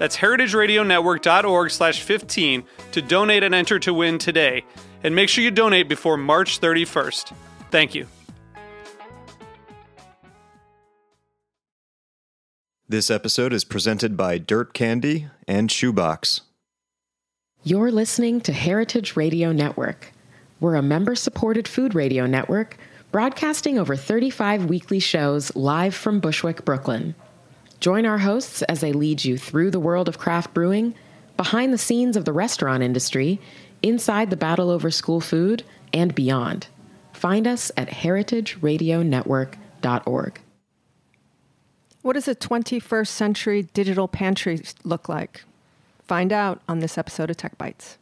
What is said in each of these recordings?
That's heritageradionetwork.org slash 15 to donate and enter to win today. And make sure you donate before March 31st. Thank you. This episode is presented by Dirt Candy and ChouxBox. You're listening to Heritage Radio Network. We're a member supported food radio network broadcasting over 35 weekly shows live from Bushwick, Brooklyn. Join our hosts as they lead you through the world of craft brewing, behind the scenes of the restaurant industry, inside the battle over school food, and beyond. Find us at heritageradionetwork.org. What does a 21st century digital pantry look like? Find out on this episode of Tech Bites.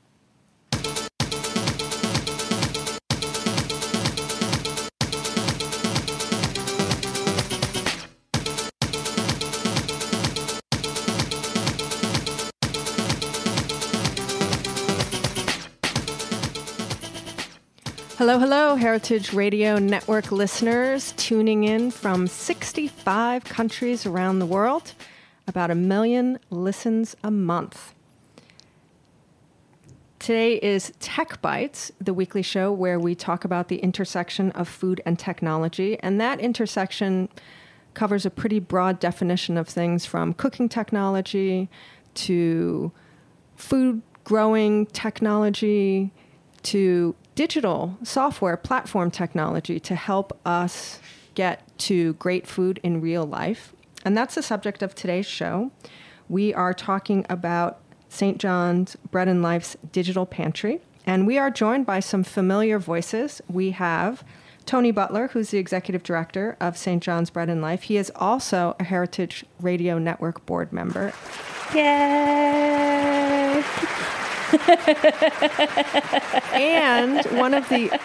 Hello, hello, Heritage Radio Network listeners tuning in from 65 countries around the world, about a million listens a month. Today is Tech Bites, the weekly show where we talk about the intersection of food and technology, and that intersection covers a pretty broad definition of things from cooking technology to food growing technology to digital software platform technology to help us get to great food in real life. And that's the subject of today's show. We are talking about St. John's Bread and Life's digital pantry. And we are joined by some familiar voices. We have Tony Butler, who's the executive director of St. John's Bread and Life. He is also a Heritage Radio Network board member. Yay! And one of the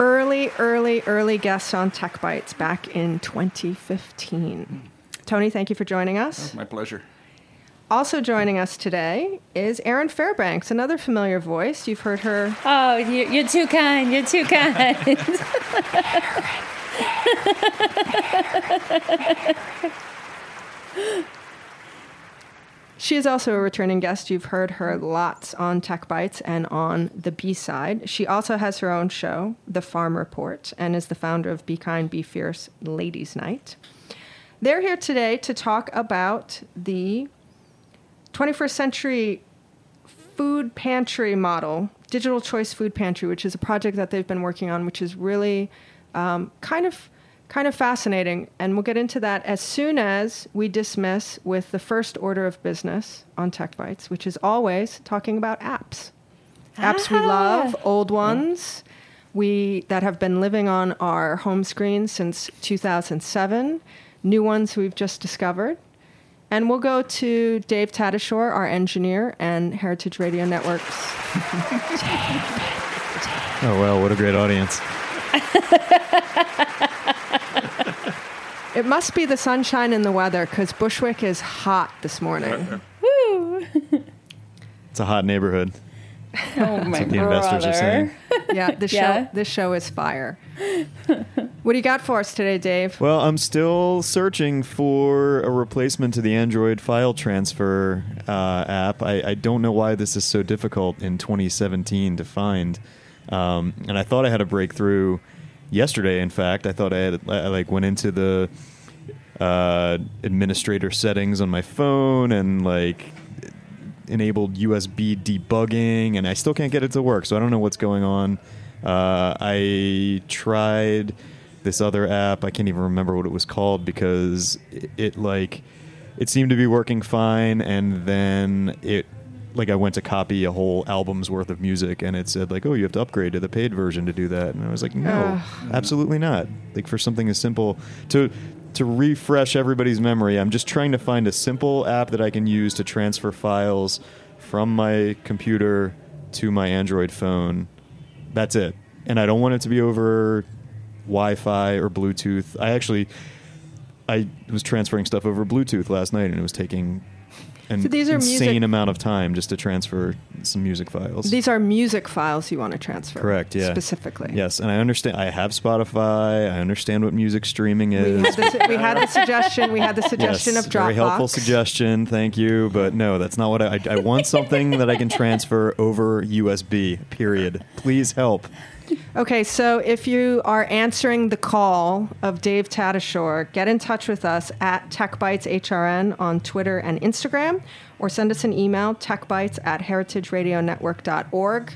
early, early, early guests on Tech Bites back in 2015. Tony, thank you for joining us. My pleasure. Also joining us today is Erin Fairbanks, another familiar voice. You've heard her. Oh, you- you're too kind. You're too kind. She is also a returning guest. You've heard her lots on Tech Bites and on the B side. She also has her own show, The Farm Report, and is the founder of Be Kind, Be Fierce Ladies Night. They're here today to talk about the 21st century food pantry model, digital choice food pantry, which is a project that they've been working on, which is really um, kind of kind of fascinating. And we'll get into that as soon as we dismiss with the first order of business on Tech Bites, which is always talking about apps. Apps we ah. love, old ones we that have been living on our home screen since 2007, new ones we've just discovered. And we'll go to Dave Tadashore, our engineer and Heritage Radio Network's Oh, well, what a great audience. It must be the sunshine and the weather because Bushwick is hot this morning. Woo! It's a hot neighborhood. Oh my what the investors are saying. Yeah, this Yeah. show this show is fire. what do you got for us today, Dave? Well, I'm still searching for a replacement to the Android file transfer uh, app. I, I don't know why this is so difficult in 2017 to find. Um, and I thought I had a breakthrough yesterday. In fact, I thought I had I like went into the uh, administrator settings on my phone and like enabled USB debugging, and I still can't get it to work. So I don't know what's going on. Uh, I tried this other app. I can't even remember what it was called because it, it like it seemed to be working fine, and then it like I went to copy a whole album's worth of music, and it said like, "Oh, you have to upgrade to the paid version to do that." And I was like, "No, absolutely not." Like for something as simple to to refresh everybody's memory, I'm just trying to find a simple app that I can use to transfer files from my computer to my Android phone. That's it. And I don't want it to be over Wi-Fi or Bluetooth. I actually I was transferring stuff over Bluetooth last night, and it was taking an So these are insane music- amount of time just to transfer some music files. These are music files you want to transfer. Correct. Yeah. Specifically. Yes, and I understand. I have Spotify. I understand what music streaming We is. had, the, we had the suggestion. We had the suggestion yes, of Dropbox. very helpful suggestion. Thank you, but no, that's not what I. I, I want something that I can transfer over USB. Period. Please help. Okay, so if you are answering the call of Dave Tadashore, get in touch with us at TechBitesHRN on Twitter and Instagram, or send us an email, techbites at heritageradionetwork.org.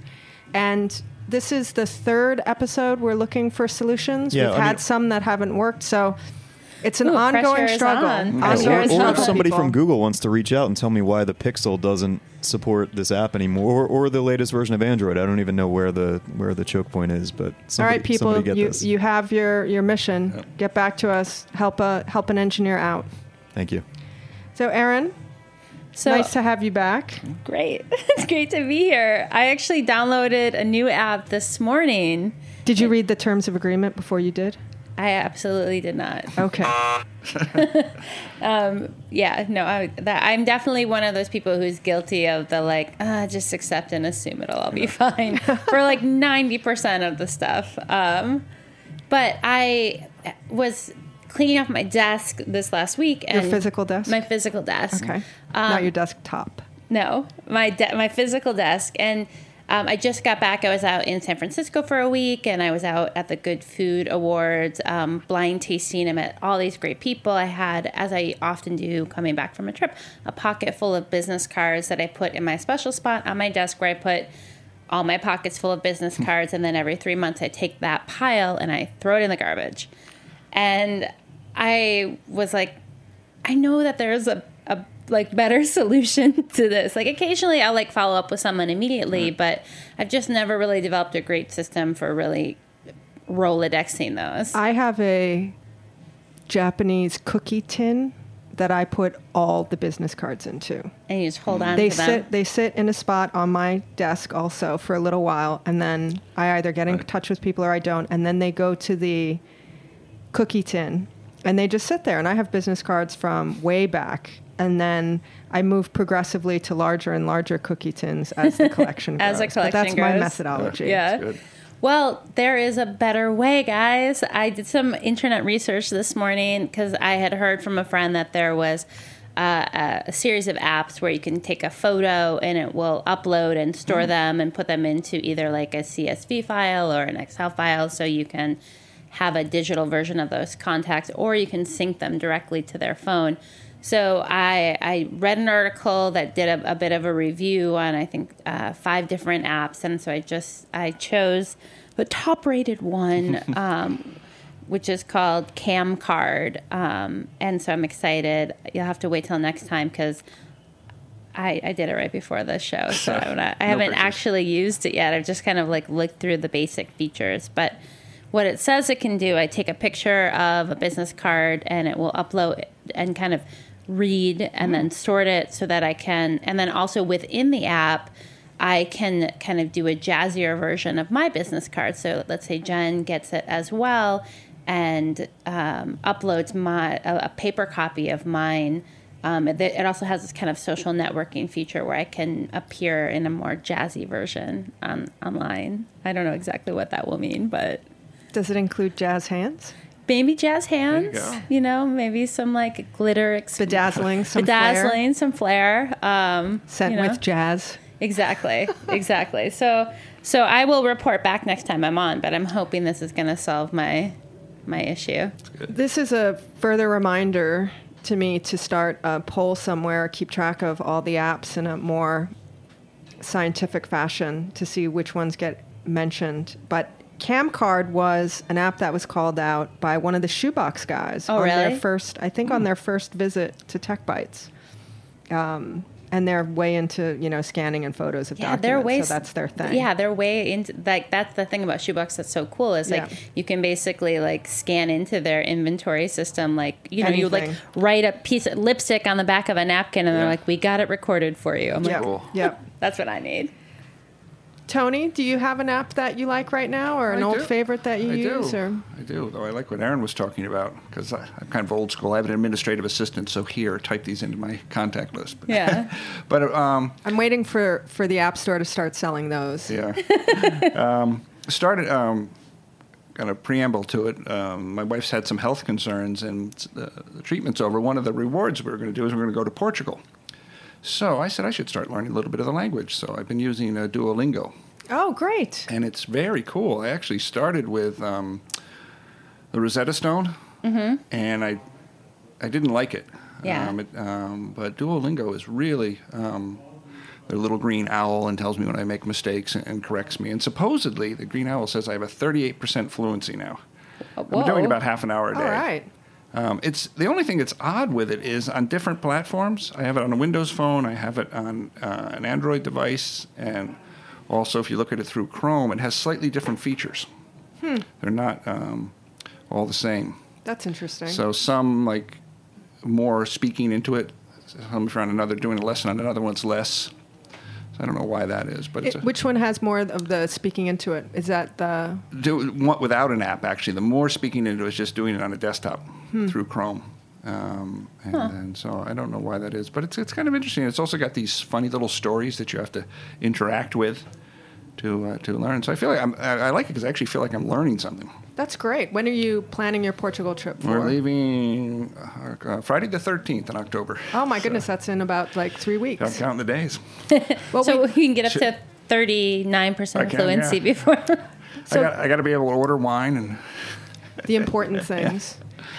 And this is the third episode we're looking for solutions. Yeah, We've I had mean- some that haven't worked, so it's an Ooh, ongoing struggle. on. Yeah, or, or if somebody People. from Google wants to reach out and tell me why the Pixel doesn't support this app anymore, or, or the latest version of Android, I don't even know where the where the choke point is. But All somebody, right, people, somebody get you, this. you have your, your mission. Get back to us. Help a help an engineer out. Thank you. So, Erin, So nice to have you back. great. it's great to be here. I actually downloaded a new app this morning. Did you read the terms of agreement before you did? I absolutely did not. Okay. Yeah, no, I, that, I'm definitely one of those people who's guilty of the like, ah, just accept and assume it'll all be fine for like 90% of the stuff. Um, but I was cleaning off my desk this last week. Your And physical desk? My physical desk. Okay. Um, Not your desktop. No, my de- my physical desk, and um, I just got back. I was out in San Francisco for a week, and I was out at the Good Food Awards, um, blind tasting. I met all these great people. I had, as I often do, coming back from a trip, a pocket full of business cards that I put in my special spot on my desk, where I put all my pockets full of business cards, and then every three months I take that pile and I throw it in the garbage. And I was like, I know that there's a, a like better solution to this. Like occasionally I'll like follow up with someone immediately, but I've just never really developed a great system for really Rolodexing those. I have a Japanese cookie tin that I put all the business cards into. and you just hold on They to them. sit they sit in a spot on my desk also for a little while and then I either get in touch with people or I don't and then they go to the cookie tin and they just sit there and I have business cards from way back and then I move progressively to larger and larger cookie tins as the collection grows. As the But collection that's my methodology. Yeah. Well, there is a better way, guys. I did some internet research this morning because I had heard from a friend that there was uh, a, a series of apps where you can take a photo and it will upload and store them and put them into either like a CSV file or an Excel file so you can have a digital version of those contacts or you can sync them directly to their phone. So I, I read an article that did a, a bit of a review on I think uh, five different apps, and so I just I chose the top rated one, um, which is called Camcard, um, and so I'm excited. You'll have to wait till next time because I, I did it right before the show, so not, I haven't pictures. actually used it yet. I've just kind of like looked through the basic features, but what it says it can do, I take a picture of a business card and it will upload and kind of read and then sort it so that I can, and then also within the app, I can kind of do a jazzier version of my business card. So let's say Jen gets it as well and um, uploads my a, a paper copy of mine. Um, it, it also has this kind of social networking feature where I can appear in a more jazzy version on, online. I don't know exactly what that will mean, but Does it include jazz hands? Maybe jazz hands. go. You, know, maybe some like glitter, ex- Bedazzling, some flair. bedazzling, some flair. Um, Sent you know. with jazz. Exactly, exactly. So, so I will report back next time I'm on, but I'm hoping this is going to solve my my issue. This is a further reminder to me to start a poll somewhere, keep track of all the apps in a more scientific fashion to see which ones get mentioned, but Camcard was an app that was called out by one of the ChouxBox guys Oh, on their first, I think, on their first visit to Tech Bites. Um, and they're way into you know scanning and photos of Yeah, documents, they're way. so that's their thing. Yeah, they're way into like that's the thing about ChouxBox that's so cool is like Yeah. you can basically like scan into their inventory system. Like you know, you like write a piece of lipstick on the back of a napkin, and they're like, "We got it recorded for you." I'm like, Cool. Yep. "That's what I need." Tony, do you have an app that you like right now, or an I old do. favorite that you I use? do. Or I do. Though I like what Erin was talking about because I'm kind of old school. I have an administrative assistant, so here, type these into my contact list. But, Yeah. but um, I'm waiting for for the App Store to start selling those. yeah. um, started. Um, Got a preamble to it. Um, my wife's had some health concerns, and the, the treatment's over. One of the rewards we were going to do is we we're going to go to Portugal. So I said I should start learning a little bit of the language. So I've been using uh, Duolingo. Oh, great! and it's very cool. I actually started with um, the Rosetta Stone, and I I didn't like it. Yeah. Um, it, um, but Duolingo is really um, the little green owl and tells me when I make mistakes and, and corrects me. And supposedly, the green owl says I have a 38% fluency now. I'm doing Whoa. about half an hour a day. All right. Um, it's the only thing that's odd with it is on different platforms. I have it on a Windows phone. I have it on uh, an Android device, and also if you look at it through Chrome, it has slightly different features. They're not um, all the same. That's interesting. So some like more speaking into it. Some if you're on another doing a lesson on another one's less. So I don't know why that is, but it's It- a, which one has more of the speaking into it? Is that the do one without an app actually. The more speaking into it is just doing it on a desktop through chrome. Um, and, and so i don't know why that is but it's, it's kind of interesting. It's also got these funny little stories that you have to interact with to uh, to learn. So i feel like I'm, I, I like it because i actually feel like i'm learning something That's great. When are you planning your Portugal trip for? we're leaving uh, uh, friday the 13th in october Oh my goodness, that's in about like three weeks. i'm weeks. counting the days Well, so we- we can get up to 39% can, fluency yeah. before. I, got, I got to be able to order wine and the important things.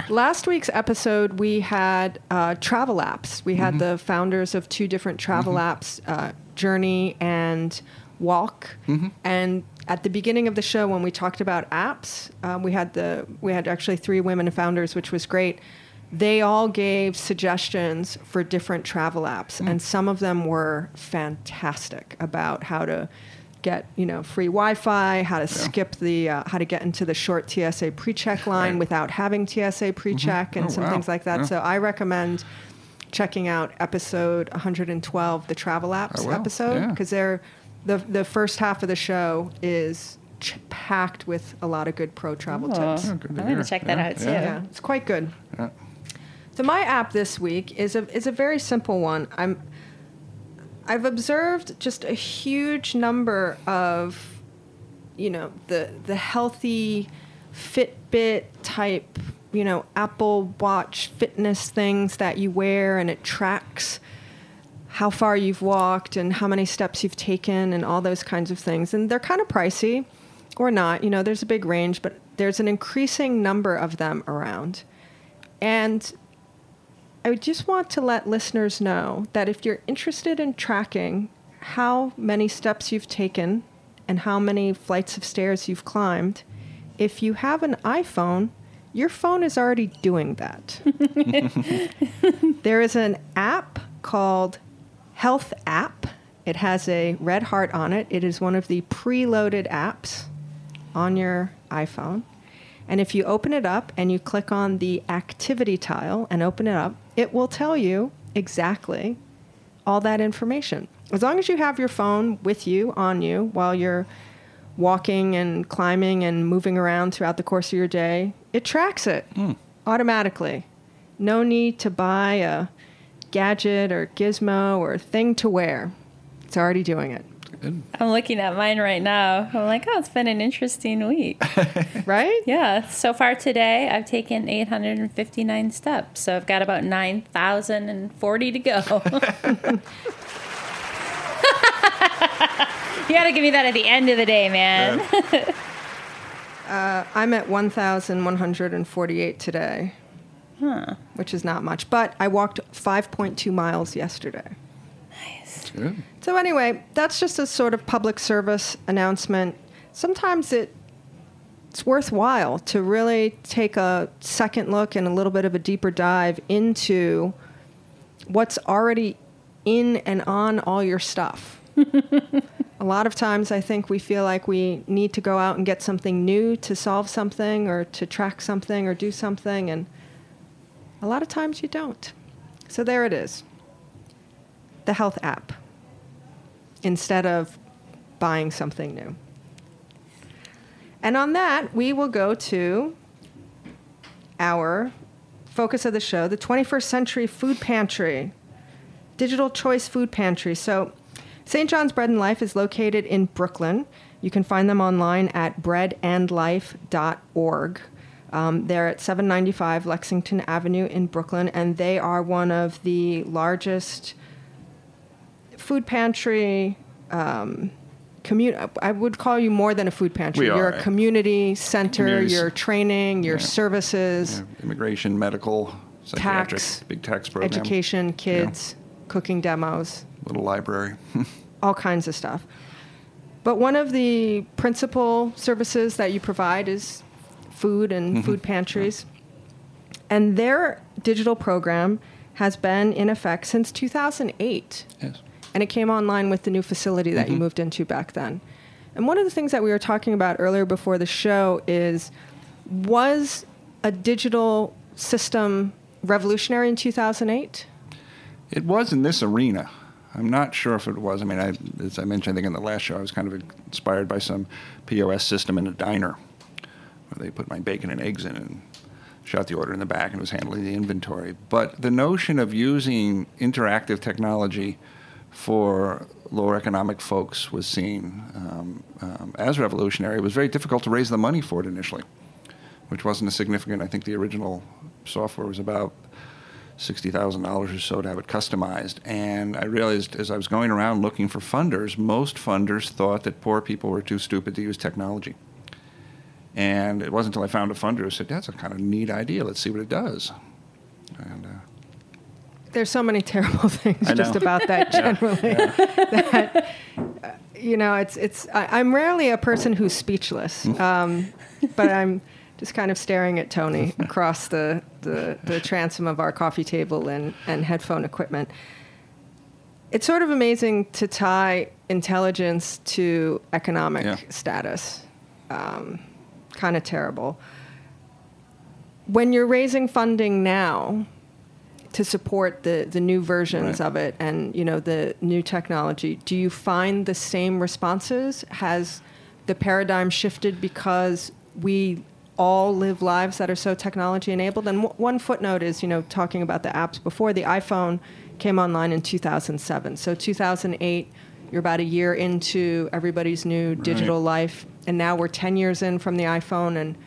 Last week's episode, we had uh, travel apps. We had the founders of two different travel apps, uh, Journey and Walk. And at the beginning of the show, when we talked about apps, um, we had the we had actually three women founders, which was great. They all gave suggestions for different travel apps, and some of them were fantastic about how to get you know free Wi-Fi, how to skip the uh, how to get into the short TSA pre-check line Right. without having TSA pre-check and Oh, some wow. things like that. Yeah. So I recommend checking out episode 112, the travel apps episode, yeah. because they're the the first half of the show is ch- packed with a lot of good pro travel Oh, tips. Oh, I'm gonna check that Yeah, out too. yeah. Yeah, it's quite good. Yeah. So my app this week is a is a very simple one. I'm I've observed just a huge number of you know the the healthy Fitbit type you know Apple Watch fitness things that you wear and it tracks how far you've walked and how many steps you've taken and all those kinds of things and they're kind of pricey or not you know there's a big range but there's an increasing number of them around and I just want to let listeners know that if you're interested in tracking how many steps you've taken and how many flights of stairs you've climbed, if you have an iPhone, your phone is already doing that. there is an app called Health App. It has a red heart on it. It is one of the preloaded apps on your iPhone. And if you open it up and you click on the activity tile and open it up, it will tell you exactly all that information. As long as you have your phone with you, on you, while you're walking and climbing and moving around throughout the course of your day, it tracks it hmm. automatically. No need to buy a gadget or gizmo or thing to wear. It's already doing it, Good. I'm looking at mine right now. I'm like, oh, it's been an interesting week. right? yeah. So far today, I've taken 859 steps. So I've got about 9,040 to go. you got to give me that at the end of the day, man. Uh, I'm at 1,148 today, which is not much. But I walked 5.2 miles yesterday. Good. So, anyway, that's just a sort of public service announcement. sometimes it it's worthwhile to really take a second look and a little bit of a deeper dive into what's already in and on all your stuff. a lot of times I think we feel like we need to go out and get something new to solve something or to track something or do something and a lot of times you don't. So there it is. The health app instead of buying something new. And on that, we will go to our focus of the show the 21st Century Food Pantry, Digital Choice Food Pantry. So, St. John's Bread and Life is located in Brooklyn. You can find them online at breadandlife.org. Um, they're at 795 Lexington Avenue in Brooklyn, and they are one of the largest food pantry. Um, commu- I would call you more than a food pantry. We You're are. a community center. You're training. Your Yeah. services, Yeah, immigration, medical, psychiatric, Tax, big tax program, education, kids, cooking demos. little library. all kinds of stuff. But one of the principal services that you provide is food and Mm-hmm. food pantries. And their digital program has been in effect since 2008. yes. And it came online with the new facility that you moved into back then. And one of the things that we were talking about earlier before the show is was a digital system revolutionary in 2008? It was in this arena. I'm not sure if it was. I mean, I, as I mentioned, I think in the last show, I was kind of inspired by some POS system in a diner they put my bacon and eggs in and shot the order in the back and was handling the inventory. But the notion of using interactive technology for lower economic folks was seen um, um, as revolutionary. It was very difficult to raise the money for it initially, which wasn't a significant. I think the original software was about sixty thousand dollars or so to have it customized. And I realized as I was going around looking for funders, most funders thought that poor people were too stupid to use technology. And it wasn't until I found a funder who said, "That's a kind of neat idea. Let's see what it does." And uh, There's so many terrible things just about that generally. that uh, you know, it's it's. I, I'm rarely a person who's speechless, um, but I'm just kind of staring at Tony across the, the the transom of our coffee table and and headphone equipment. It's sort of amazing to tie intelligence to economic Yeah. status. Um, kind of terrible. When you're raising funding now, to support the, the new versions Right. of it and you know the new technology do you find the same responses has the paradigm shifted because we all live lives that are so technology enabled and w- one footnote is you know talking about the apps before the iphone came online in 2007 so 2008 you're about a year into everybody's new digital life and now we're 10 years in from the iphone and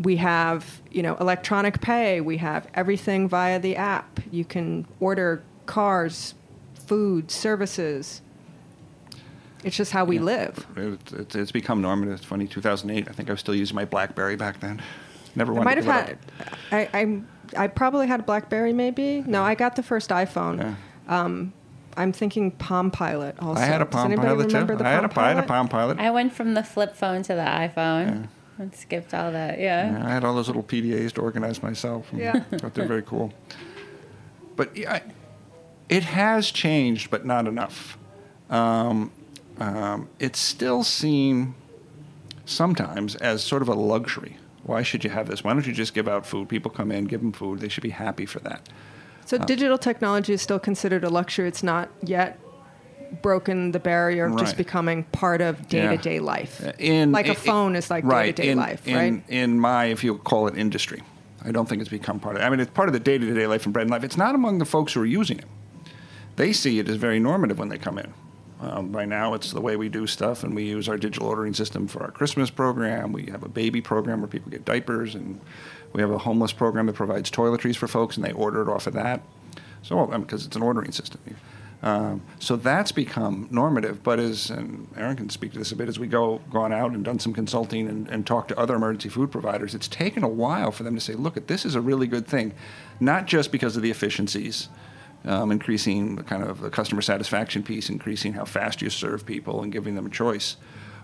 we have you know electronic pay we have everything via the app you can order cars food services it's just how we live it, it, it's become normative. It's funny. 2008. I think I was still using my BlackBerry back then. Never i might to have had. I, I i probably had a blackberry maybe no i got the first iphone Yeah. um, i'm thinking palm pilot also I had a Does Palm anybody Pilot too. remember the I had a, palm I had a pilot? Palm Pilot. I went from the flip phone to the iPhone and skipped all that. Yeah. Yeah, I had all those little PDAs to organize myself. and Yeah. thought they're very cool. But yeah, I- it has changed, but not enough. Um, um, it's still seen sometimes as sort of a luxury. Why should you have this? Why don't you just give out food? People come in, give them food. They should be happy for that. So digital technology is still considered a luxury it's not yet broken the barrier of just becoming part of day-to-day life In like a in- phone is like right, day-to-day in- life in, right In my, if you call it industry, I don't think it's become part of. I mean, it's part of the day-to-day life in bread and life. It's not among the folks who are using it. They see it as very normative when they come in. Um, by now, it's the way we do stuff, and we use our digital ordering system for our Christmas program. We have a baby program where people get diapers, and we have a homeless program that provides toiletries for folks, and they order it off of that. So, because it's an ordering system. Um, so that's become normative. But as, and Erin can speak to this a bit, as we go gone out and done some consulting and, and talked to other emergency food providers, it's taken a while for them to say, look, this is a really good thing, not just because of the efficiencies, um, increasing the kind of the customer satisfaction piece, increasing how fast you serve people and giving them a choice,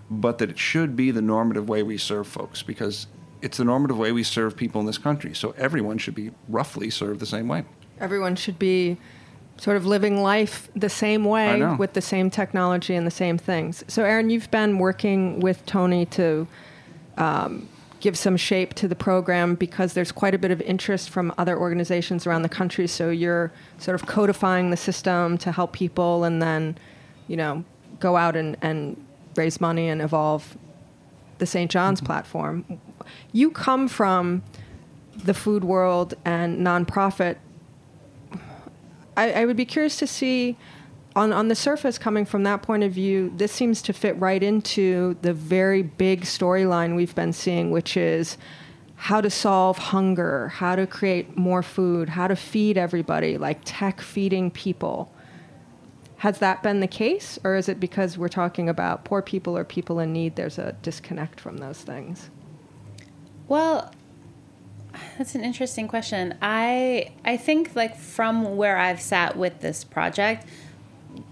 but that it should be the normative way we serve folks because it's the normative way we serve people in this country. So everyone should be roughly served the same way. Everyone should be sort of living life the same way with the same technology and the same things. So, Erin, you've been working with Tony to um, give some shape to the program because there's quite a bit of interest from other organizations around the country. So, you're sort of codifying the system to help people and then, you know, go out and, and raise money and evolve the St. John's platform. You come from the food world and nonprofit. I, I would be curious to see on, on the surface coming from that point of view this seems to fit right into the very big storyline we've been seeing which is how to solve hunger how to create more food how to feed everybody like tech feeding people. Has that been the case or is it because we're talking about poor people or people in need there's a disconnect from those things Well, that's an interesting question. I I think like from where I've sat with this project,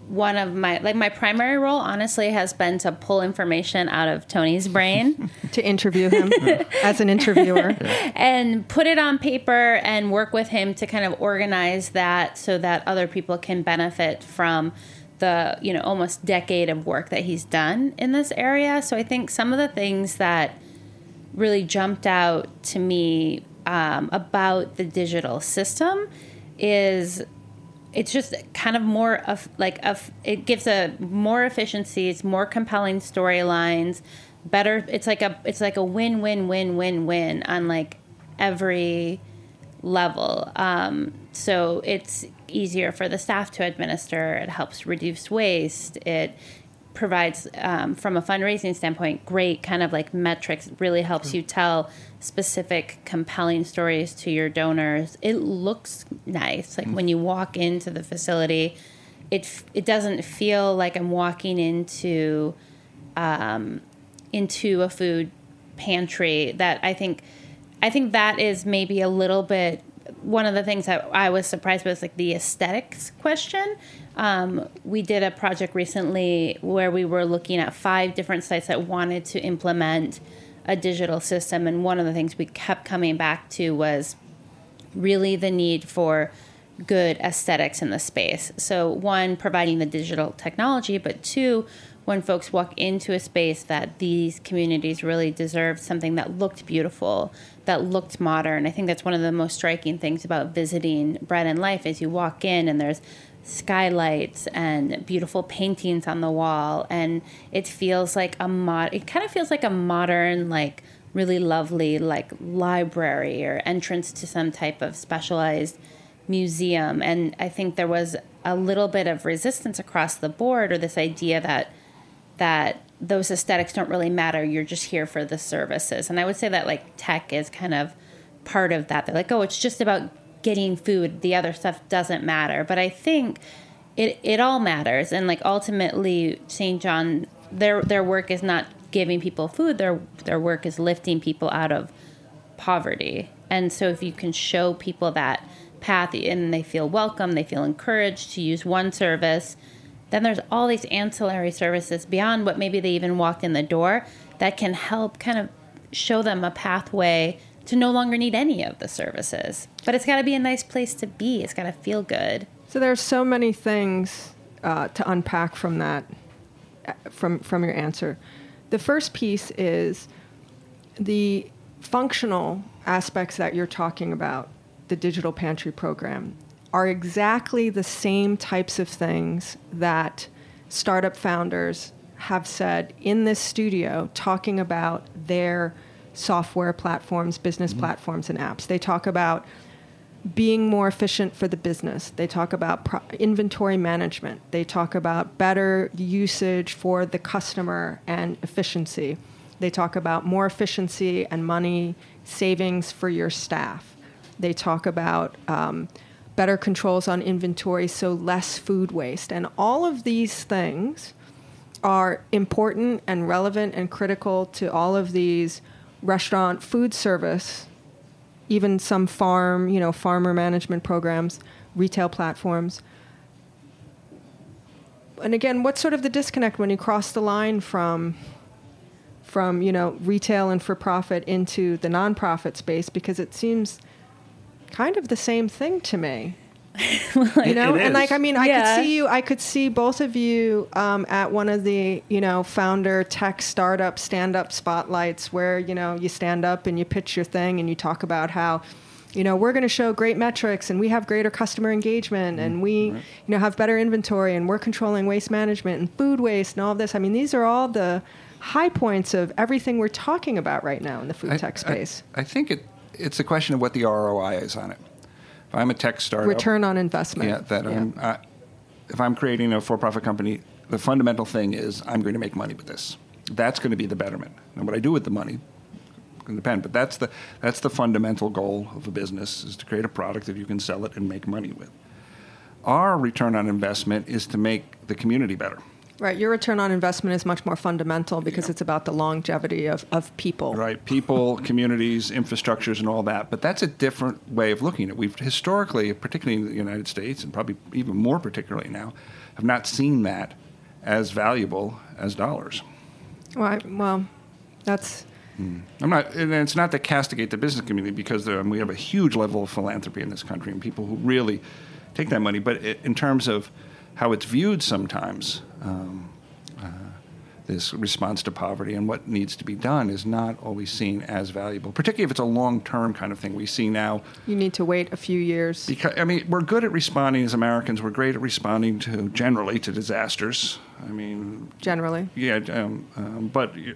one of my like my primary role honestly has been to pull information out of Tony's brain. To interview him as an interviewer. And put it on paper and work with him to kind of organize that so that other people can benefit from the you know almost decade of work that he's done in this area. So i think some of the things that really jumped out to me um, about the digital system is it's just kind of more of like of it gives a more efficiencies more compelling storylines better it's like a it's like a win win win win win on like every level. Um, so it's easier for the staff to administer it helps reduce waste it provides um, from a fundraising standpoint great kind of like metrics. Really helps you tell specific compelling stories to your donors. It looks nice. Like when you walk into the facility it it doesn't feel like i'm walking into um, into a food pantry that i think i think that is maybe a little bit one of the things that I was surprised with is like the aesthetics question. Um, we did a project recently where we were looking at five different sites that wanted to implement a digital system, and one of the things we kept coming back to was really the need for good aesthetics in the space. So, one, providing the digital technology, but two, when folks walk into a space that these communities really deserved something that looked beautiful, that looked modern. I think that's one of the most striking things about visiting Bread and Life is you walk in and there's skylights and beautiful paintings on the wall and it feels like a mod it kind of feels like a modern like really lovely like library or entrance to some type of specialized museum and I think there was a little bit of resistance across the board or this idea that that those aesthetics don't really matter. You're just here for the services. And I would say that like tech is kind of part of that. They're like, oh, it's just about getting food. The other stuff doesn't matter. But I think it it all matters. And like ultimately St. John their their work is not giving people food. Their their work is lifting people out of poverty. And so if you can show people that path and they feel welcome, they feel encouraged to use one service, then there's all these ancillary services beyond what maybe they even walked in the door that can help kind of show them a pathway to no longer need any of the services. But it's got to be a nice place to be. It's got to feel good. So there's so many things uh, to unpack from that, uh, from from your answer. The first piece is the functional aspects that you're talking about, the digital pantry program, are exactly the same types of things that startup founders have said in this studio talking about their software platforms, business platforms, and apps. They talk about being more efficient for the business. They talk about pro- inventory management. They talk about better usage for the customer and efficiency. They talk about more efficiency and money savings for your staff. They talk about um, better controls on inventory, so less food waste. And all of these things are important and relevant and critical to all of these restaurant food service even some farm, you know, farmer management programs, retail platforms. And again, what's sort of the disconnect when you cross the line from from you know retail and for profit into the nonprofit space because it seems kind of the same thing to me. you know, It and like. I mean, I Yeah. could see you. I could see both of you um, at one of the you know founder tech startup stand up spotlights where you know you stand up and you pitch your thing and you talk about how. You know, we're going to show great metrics and we have greater customer engagement and we, you know, have better inventory and we're controlling waste management and food waste and all of this. I mean, these are all the high points of everything we're talking about right now in the food I- tech space. I, I think it, it's a question of what the ROI is on it. If I'm a tech startup, Return on investment. yeah, that I'm, uh, if I'm creating a for-profit company, the fundamental thing is I'm going to make money with this. That's going to be the betterment. And what I do with the money can depend, but that's the that's the fundamental goal of a business is to create a product that you can sell it and make money with. Our return on investment is to make the community better. Right. Your return on investment is much more fundamental because it's about the longevity of, of people. right? People, communities, infrastructures, and all that. But that's a different way of looking at it. We've historically, particularly in the United States, and probably even more particularly now, have not seen that as valuable as dollars. Well, I- well, that's hmm. I'm not, and it's not to castigate the business community because there, we have a huge level of philanthropy in this country and people who really take that money. But i in terms of how it's viewed sometimes, um, uh, this response to poverty and what needs to be done is not always seen as valuable, particularly if it's a long term kind of thing. We see now you need to wait a few years. because I mean we're good at responding as Americans. We're great at responding to generally to disasters. I mean, Generally, yeah, um, um, but you,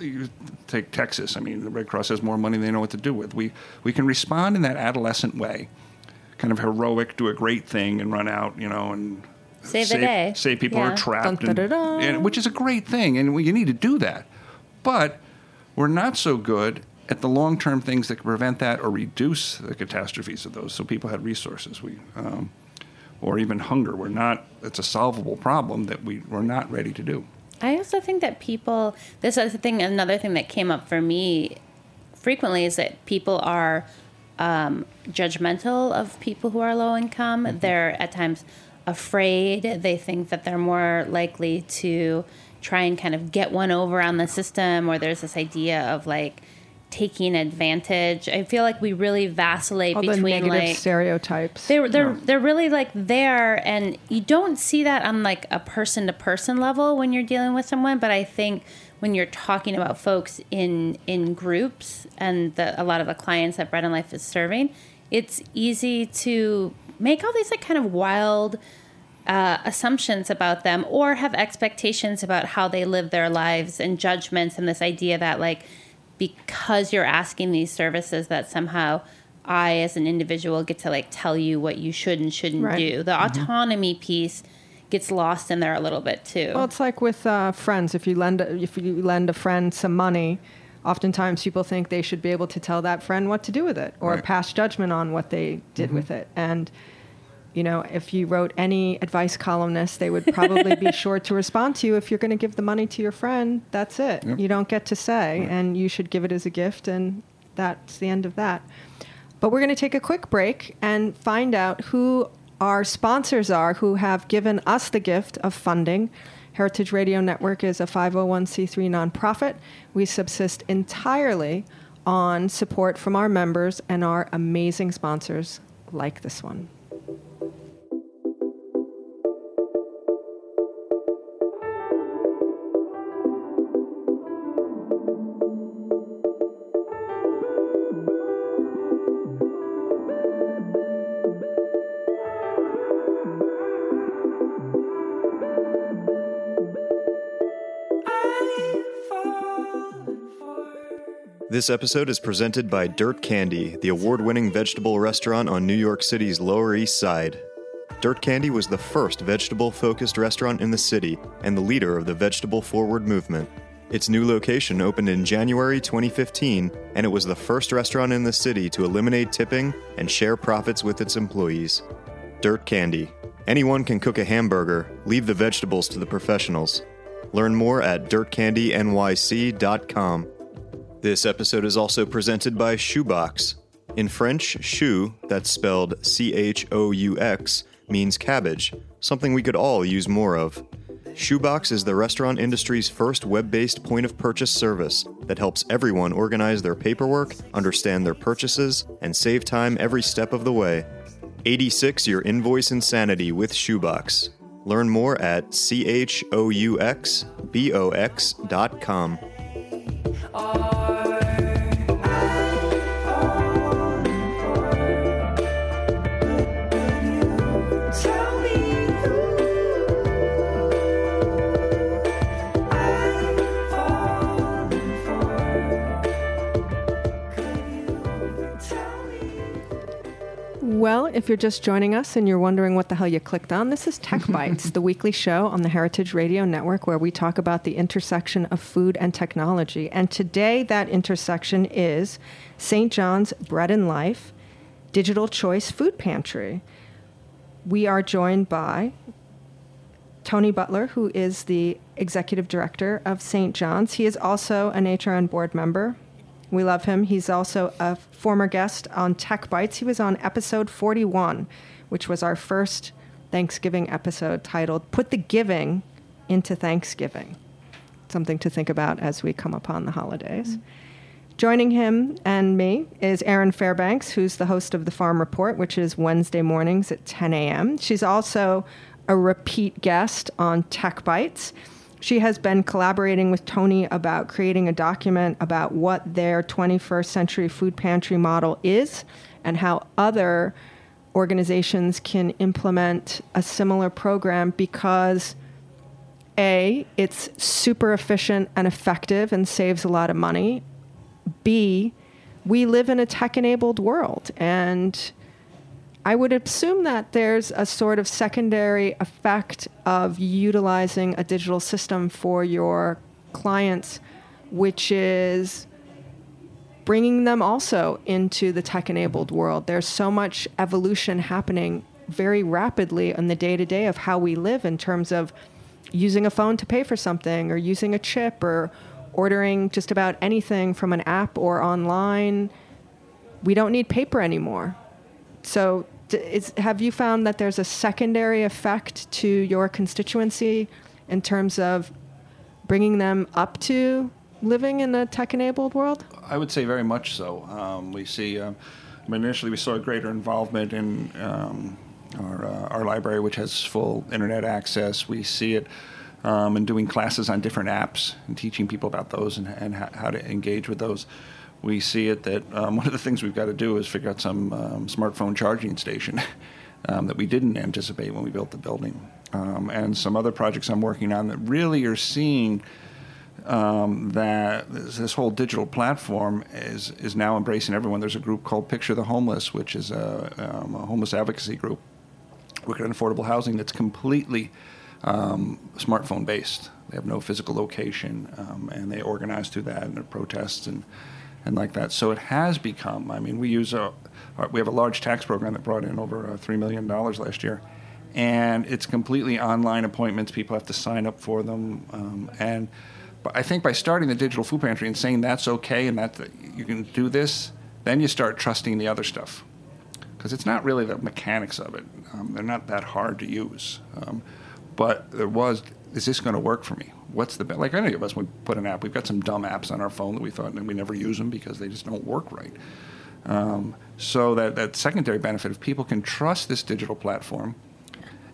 you take Texas. I mean, the Red Cross has more money than they know what to do with. We we can respond in that adolescent way, kind of heroic, do a great thing, and run out, you know, and Save the day. Save people who Yeah. are trapped, Dun, and- and- which is a great thing, and you need to do that. But we're not so good at the long term things that can prevent that or reduce the catastrophes of those, so people had resources. We. Um, or even hunger. We're not. It's a solvable problem that we we're not ready to do. I also think that people, this is the thing, another thing that came up for me frequently is that people are um, judgmental of people who are low income. They're at times afraid. They think that they're more likely to try and kind of get one over on the system, or there's this idea of like taking advantage. I feel like we really vacillate all between like stereotypes. they're they're they're really like there, and you don't see that on like a person to person level when you're dealing with someone. But I think when you're talking about folks in in groups and the, a lot of the clients that Bread and Life is serving, it's easy to make all these like kind of wild uh, assumptions about them or have expectations about how they live their lives and judgments and this idea that like because you're asking these services that somehow I as an individual get to like tell you what you should and shouldn't Right. do. The autonomy piece gets lost in there a little bit too. Well, it's like with uh, friends. If you lend a, if you lend a friend some money, oftentimes people think they should be able to tell that friend what to do with it or Right. pass judgment on what they did mm-hmm. with it. And you know, if you wrote any advice columnist, they would probably be sure to respond to you. If you're going to give the money to your friend, that's it. Yep. You don't get to say, and you should give it as a gift, and that's the end of that. But we're going to take a quick break and find out who our sponsors are who have given us the gift of funding. Heritage Radio Network is a 501c3 nonprofit. We subsist entirely on support from our members and our amazing sponsors like this one. This episode is presented by Dirt Candy, the award winning vegetable restaurant on New York City's Lower East Side. Dirt Candy was the first vegetable focused restaurant in the city and the leader of the vegetable forward movement. Its new location opened in January 2015, and it was the first restaurant in the city to eliminate tipping and share profits with its employees. Dirt Candy. Anyone can cook a hamburger, leave the vegetables to the professionals. Learn more at dirtcandynyc.com. This episode is also presented by ChouxBox. In French, chou, that's spelled C H O U X, means cabbage, something we could all use more of. ChouxBox is the restaurant industry's first web based point of purchase service that helps everyone organize their paperwork, understand their purchases, and save time every step of the way. 86 Your Invoice Insanity with ChouxBox. Learn more at CHOUXBOX.com. Tell oh. If you're just joining us and you're wondering what the hell you clicked on, this is Tech Bites, the weekly show on the Heritage Radio Network where we talk about the intersection of food and technology. And today, that intersection is St. John's Bread and Life Digital Choice Food Pantry. We are joined by Tony Butler, who is the executive director of St. John's. He is also an HRN board member. We love him. He's also a former guest on Tech Bites. He was on episode 41, which was our first Thanksgiving episode titled Put the Giving into Thanksgiving. Something to think about as we come upon the holidays. Mm-hmm. Joining him and me is Erin Fairbanks, who's the host of the Farm Report, which is Wednesday mornings at 10 a.m. She's also a repeat guest on Tech Bites. She has been collaborating with Tony about creating a document about what their 21st century food pantry model is and how other organizations can implement a similar program because A, it's super efficient and effective and saves a lot of money. B, we live in a tech enabled world. And I would assume that there's a sort of secondary effect of utilizing a digital system for your clients, which is bringing them also into the tech enabled world. There's so much evolution happening very rapidly in the day to day of how we live in terms of using a phone to pay for something or using a chip or ordering just about anything from an app or online. We don't need paper anymore. So, is, have you found that there's a secondary effect to your constituency in terms of bringing them up to living in a tech enabled world? I would say very much so. Um, we see, um, initially we saw greater involvement in um, our, uh, our library, which has full internet access. We see it um, in doing classes on different apps and teaching people about those and, and how to engage with those. We see it that um, one of the things we've got to do is figure out some um, smartphone charging station um, that we didn't anticipate when we built the building. Um, and some other projects I'm working on that really are seeing um, that this, this whole digital platform is is now embracing everyone. There's a group called Picture the Homeless, which is a, a homeless advocacy group working on affordable housing that's completely um, smartphone based. They have no physical location, um, and they organize through that and their protests and and like that. So it has become. I mean, we use a we have a large tax program that brought in over uh, three million dollars last year. And it's completely online appointments. People have to sign up for them, um, and I think by starting the digital food pantry and saying that's okay and that you can do this, then you start trusting the other stuff. Because it's not really the mechanics of it. Um, they're not that hard to use. Um, but there was, is this going to work for me? What's the, be- like any of us, we put an app, we've got some dumb apps on our phone that we thought, and we never use them because they just don't work right. Um, so that, that secondary benefit, of people can trust this digital platform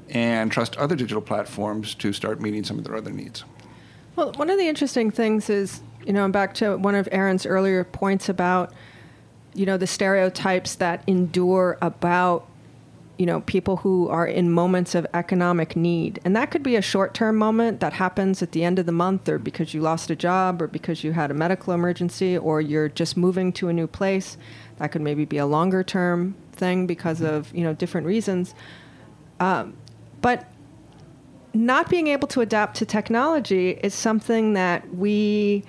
and trust other digital platforms to start meeting some of their other needs. Well, one of the interesting things is, you know, back to one of Erin's earlier points about, you know, the stereotypes that endure about, you know, people who are in moments of economic need. And that could be a short term moment that happens at the end of the month or because you lost a job or because you had a medical emergency or you're just moving to a new place. That could maybe be a longer term thing because of, you know, different reasons. Um, but not being able to adapt to technology is something that we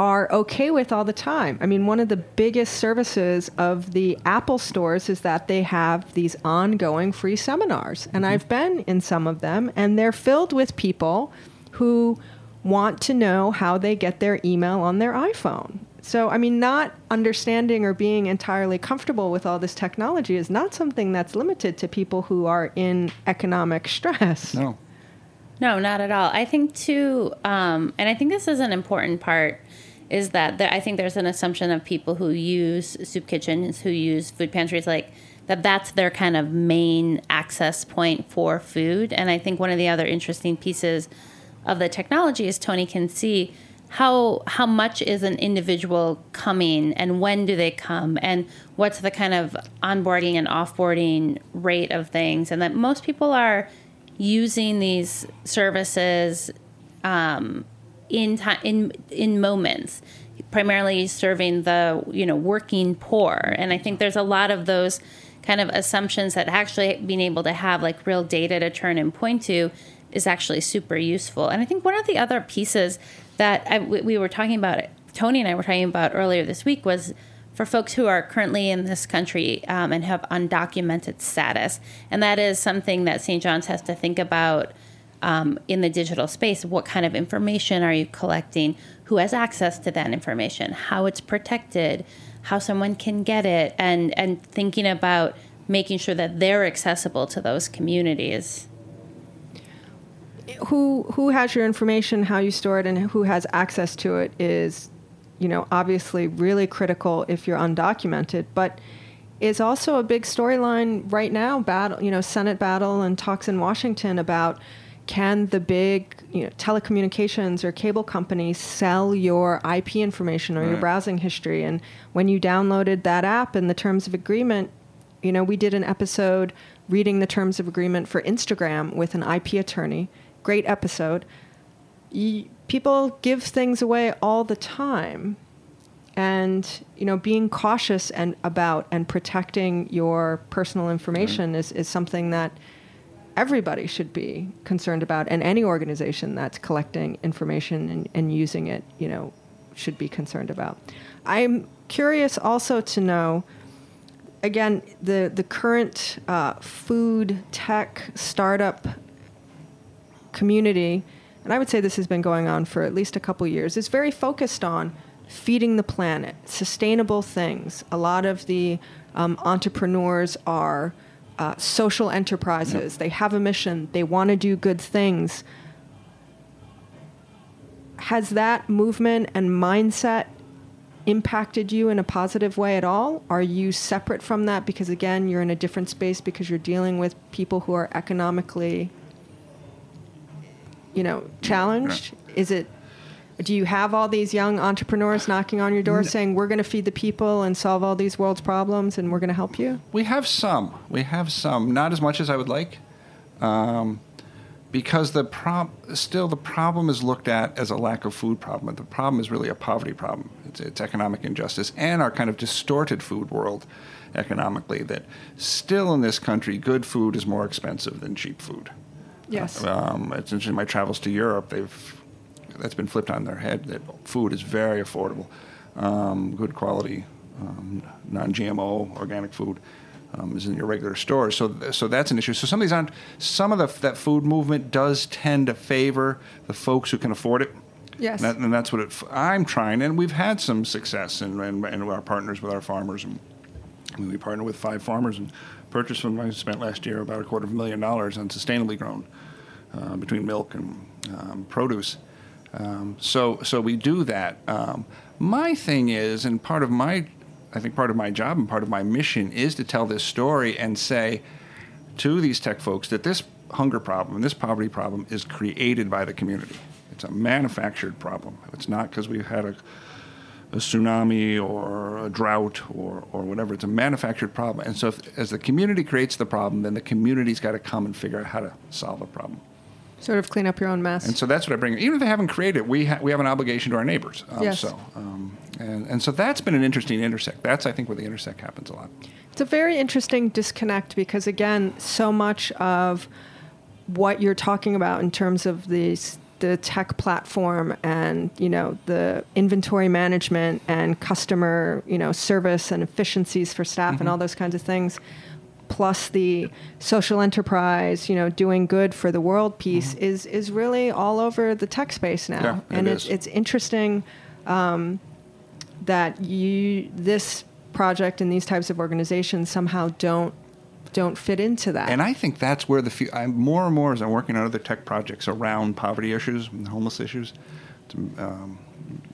are okay with all the time. I mean, one of the biggest services of the Apple stores is that they have these ongoing free seminars. And I've been in some of them, and they're filled with people who want to know how they get their email on their iPhone. So, I mean, not understanding or being entirely comfortable with all this technology is not something that's limited to people who are in economic stress. No. No, not at all. I think too, um, and I think this is an important part, is that there, I think there's an assumption of people who use soup kitchens, who use food pantries, like that that's their kind of main access point for food. And I think one of the other interesting pieces of the technology is Tony can see how how much is an individual coming and when do they come and what's the kind of onboarding and offboarding rate of things and that most people are using these services um, in time in in moments primarily serving the you know working poor. And i think there's a lot of those kind of assumptions that actually being able to have like real data to turn and point to is actually super useful. And i think one of the other pieces that I, we we were talking about tony and i were talking about earlier this week was for folks who are currently in this country um, and have undocumented status. And that is something that st john's has to think about um, in the digital space what kind of information are you collecting? Who has access to that information? How it's protected? How someone can get it? And and thinking about making sure that they're accessible to those communities. Who who has your information, how you store it, and who has access to it is, you know, obviously really critical if you're undocumented, but is also a big storyline right now. Battle, you know, Senate battle and talks in Washington about can the big you know, telecommunications or cable companies sell your IP information or your browsing history? And when you downloaded that app and the terms of agreement, you know, we did an episode reading the terms of agreement for Instagram with an IP attorney. Great episode. People give things away all the time. And, you know, being cautious and about and protecting your personal information is, is something that everybody should be concerned about and any organization that's collecting information and, and using it, you know, should be concerned about. I'm curious also to know again, the the current uh, food tech startup community, and I would say this has been going on for at least a couple years, is very focused on feeding the planet, sustainable things. A lot of the um, entrepreneurs are uh, social enterprises. They have a mission. They want to do good things. Has that movement and mindset impacted you in a positive way at all? Are you separate from that because again you're in a different space because you're dealing with people who are economically you know challenged? Is it do you have all these young entrepreneurs knocking on your door saying we're going to feed the people and solve all these world's problems and we're going to help you? We have some. We have some. Not as much as I would like, um, because the prob- still the problem is looked at as a lack of food problem. The problem is really a poverty problem. It's, it's economic injustice and our kind of distorted food world economically. That still in this country, good food is more expensive than cheap food. Yes. Um, it's interesting. My travels to Europe, they've that's been flipped on their head. That food is very affordable, um, good quality, um, non-GMO organic food um, is in your regular stores. So, so that's an issue. So some of these aren't. Some of the, that food movement does tend to favor the folks who can afford it. Yes. And, that, and that's what it, I'm trying, and we've had some success in, in, in our partners with our farmers. And we partner with five farmers and purchased from. I spent last year about a quarter of a million dollars on sustainably grown uh, between milk and um, produce. Um, so so we do that. Um, my thing is, and part of my, I think part of my job and part of my mission is to tell this story and say to these tech folks that this hunger problem, and this poverty problem, is created by the community. It's a manufactured problem. It's not because we've had a a tsunami or a drought or, or whatever. It's a manufactured problem. And so, if, as the community creates the problem, then the community's got to come and figure out how to solve the problem. Sort of clean up your own mess. And so that's what I bring. Even if they haven't created it, we, ha- we have an obligation to our neighbors. Um, Yes. So, um, and, and so that's been an interesting intersect. That's, I think, where the intersect happens a lot. It's a very interesting disconnect because, again, so much of what you're talking about in terms of these the tech platform and you know the inventory management and customer you know service and efficiencies for staff and all those kinds of things plus the social enterprise you know doing good for the world piece is is really all over the tech space now Yeah, it and it's is. it's interesting that you this project and these types of organizations somehow don't don't fit into that. And I think that's where the fu- I'm more and more as I'm working on other tech projects around poverty issues and homeless issues, um,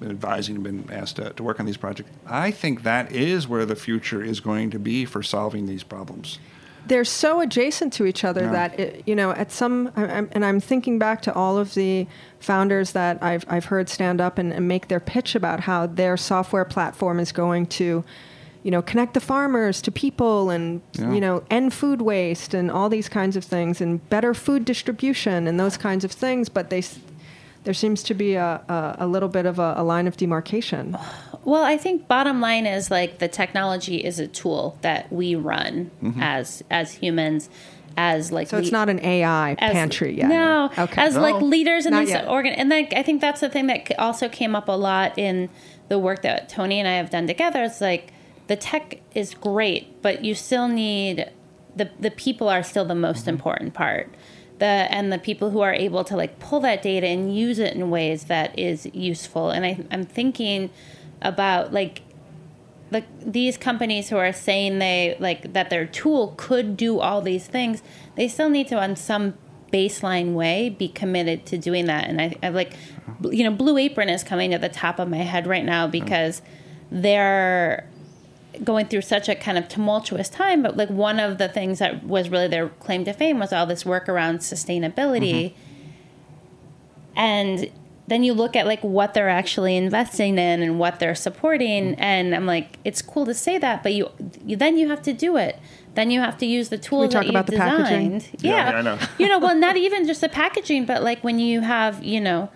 been advising and been asked to, to work on these projects. I think that is where the future is going to be for solving these problems. they're so adjacent to each other Yeah. that it, you know at some I'm, and i'm thinking back to all of the founders that i've, I've heard stand up and, and make their pitch about how their software platform is going to you know connect the farmers to people and Yeah. you know end food waste and all these kinds of things and better food distribution and those kinds of things but they there seems to be a, a, a little bit of a, a line of demarcation Well, I think bottom line is like the technology is a tool that we run mm-hmm. as as humans, as like so it's le- not an ai as- pantry yet No, okay as like leaders in Not these yet. organ, and like I think that's the thing that also came up a lot in the work that Tony and I have done together. It's like the tech is great, but you still need the the people are still the most mm-hmm. important part. The and the people who are able to like pull that data and use it in ways that is useful. And I, I'm thinking about like the, these companies who are saying they like that their tool could do all these things they still need to on some baseline way be committed to doing that and i, I like you know blue apron is coming to the top of my head right now because they're going through such a kind of tumultuous time but like one of the things that was really their claim to fame was all this work around sustainability. Mm-hmm. And then you look at like what they're actually investing in and what they're supporting mm-hmm. and i'm like it's cool to say that but you, you then you have to do it. Then you have to use the tools that you've the packaging? designed. Yeah, I know. you know well not even just the packaging but like when you have you know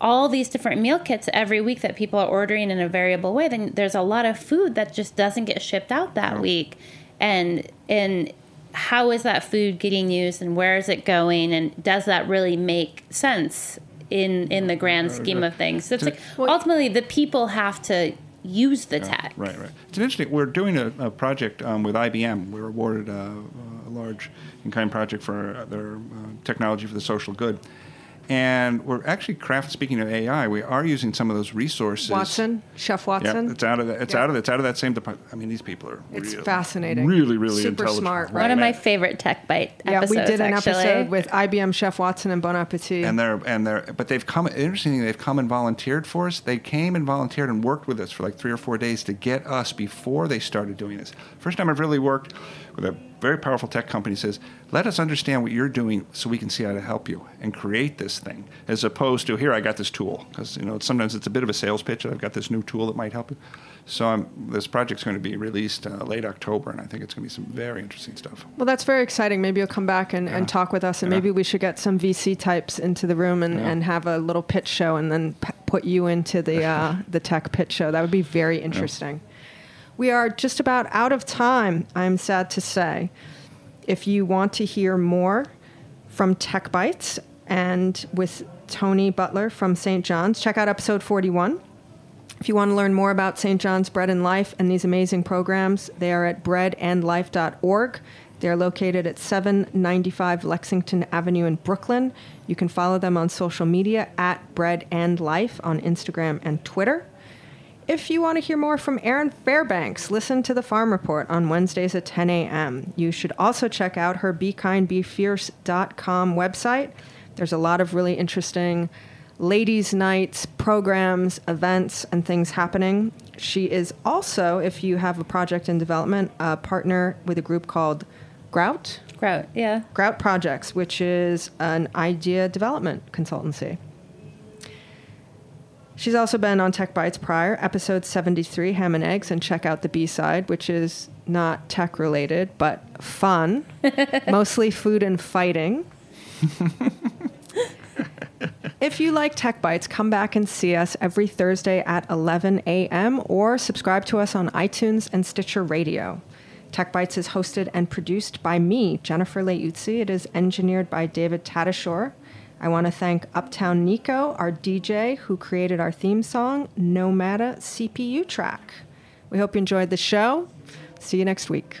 all these different meal kits every week that people are ordering in a variable way then there's a lot of food that just doesn't get shipped out that week and and how is that food getting used and where is it going and does that really make sense in in the grand scheme of things so it's like ultimately the people have to use the tech Right, right. It's interesting. We're doing a, a project um, with IBM. We were awarded a, a large in-kind project for their uh, technology for the social good. And we're actually craft. Speaking of AI, we are using some of those resources. watson chef Watson. Yeah, it's out of the, it's Yeah. out of the, it's out of that same department. I mean, these people are It's really, fascinating. really, really Super intelligent. smart, one of my favorite tech bite Yeah, episodes we did an actually. episode with IBM Chef Watson and Bon Appetit. and they're and they're but they've come interestingly they've come and volunteered for us they came and volunteered and worked with us for like three or four days to get us before they started doing this first time i've really worked with a very powerful tech company says let us understand what you're doing so we can see how to help you and create this thing as opposed to here i got this tool because you know sometimes it's a bit of a sales pitch i've got this new tool that might help you so I'm, this project's going to be released uh, late october and i think it's going to be some very interesting stuff well, that's very exciting. Maybe you'll come back and, and talk with us, and Yeah. maybe we should get some VC types into the room and, Yeah. and have a little pitch show, and then p- put you into the uh, the tech pitch show. That would be very interesting. We are just about out of time. I'm sad to say. If you want to hear more from Tech Bites and with Tony Butler from St. John's, check out episode 41. If you want to learn more about St. John's Bread and Life and these amazing programs, they are at breadandlife.org. They are located at 795 Lexington Avenue in Brooklyn. You can follow them on social media at Bread and Life on Instagram and Twitter. If you want to hear more from Erin Fairbanks, listen to the Farm Report on Wednesdays at 10 a.m. You should also check out her BeKindBeFierce.com website. There's a lot of really interesting ladies' nights, programs, events, and things happening. She is also, if you have a project in development, a partner with a group called Grout. Grout, yeah Grout Projects, which is an idea development consultancy. She's also been on Tech Bites prior, episode 73, Ham and Eggs, and check out the B side, which is not tech related, but fun, mostly food and fighting. if you like Tech Bites, come back and see us every Thursday at 11 a.m. or subscribe to us on iTunes and Stitcher Radio. Tech Bites is hosted and produced by me, Jennifer Leuzzi. It is engineered by David Tadashore. I want to thank Uptown Nico, our DJ, who created our theme song, Nomada CPU track. We hope you enjoyed the show. See you next week.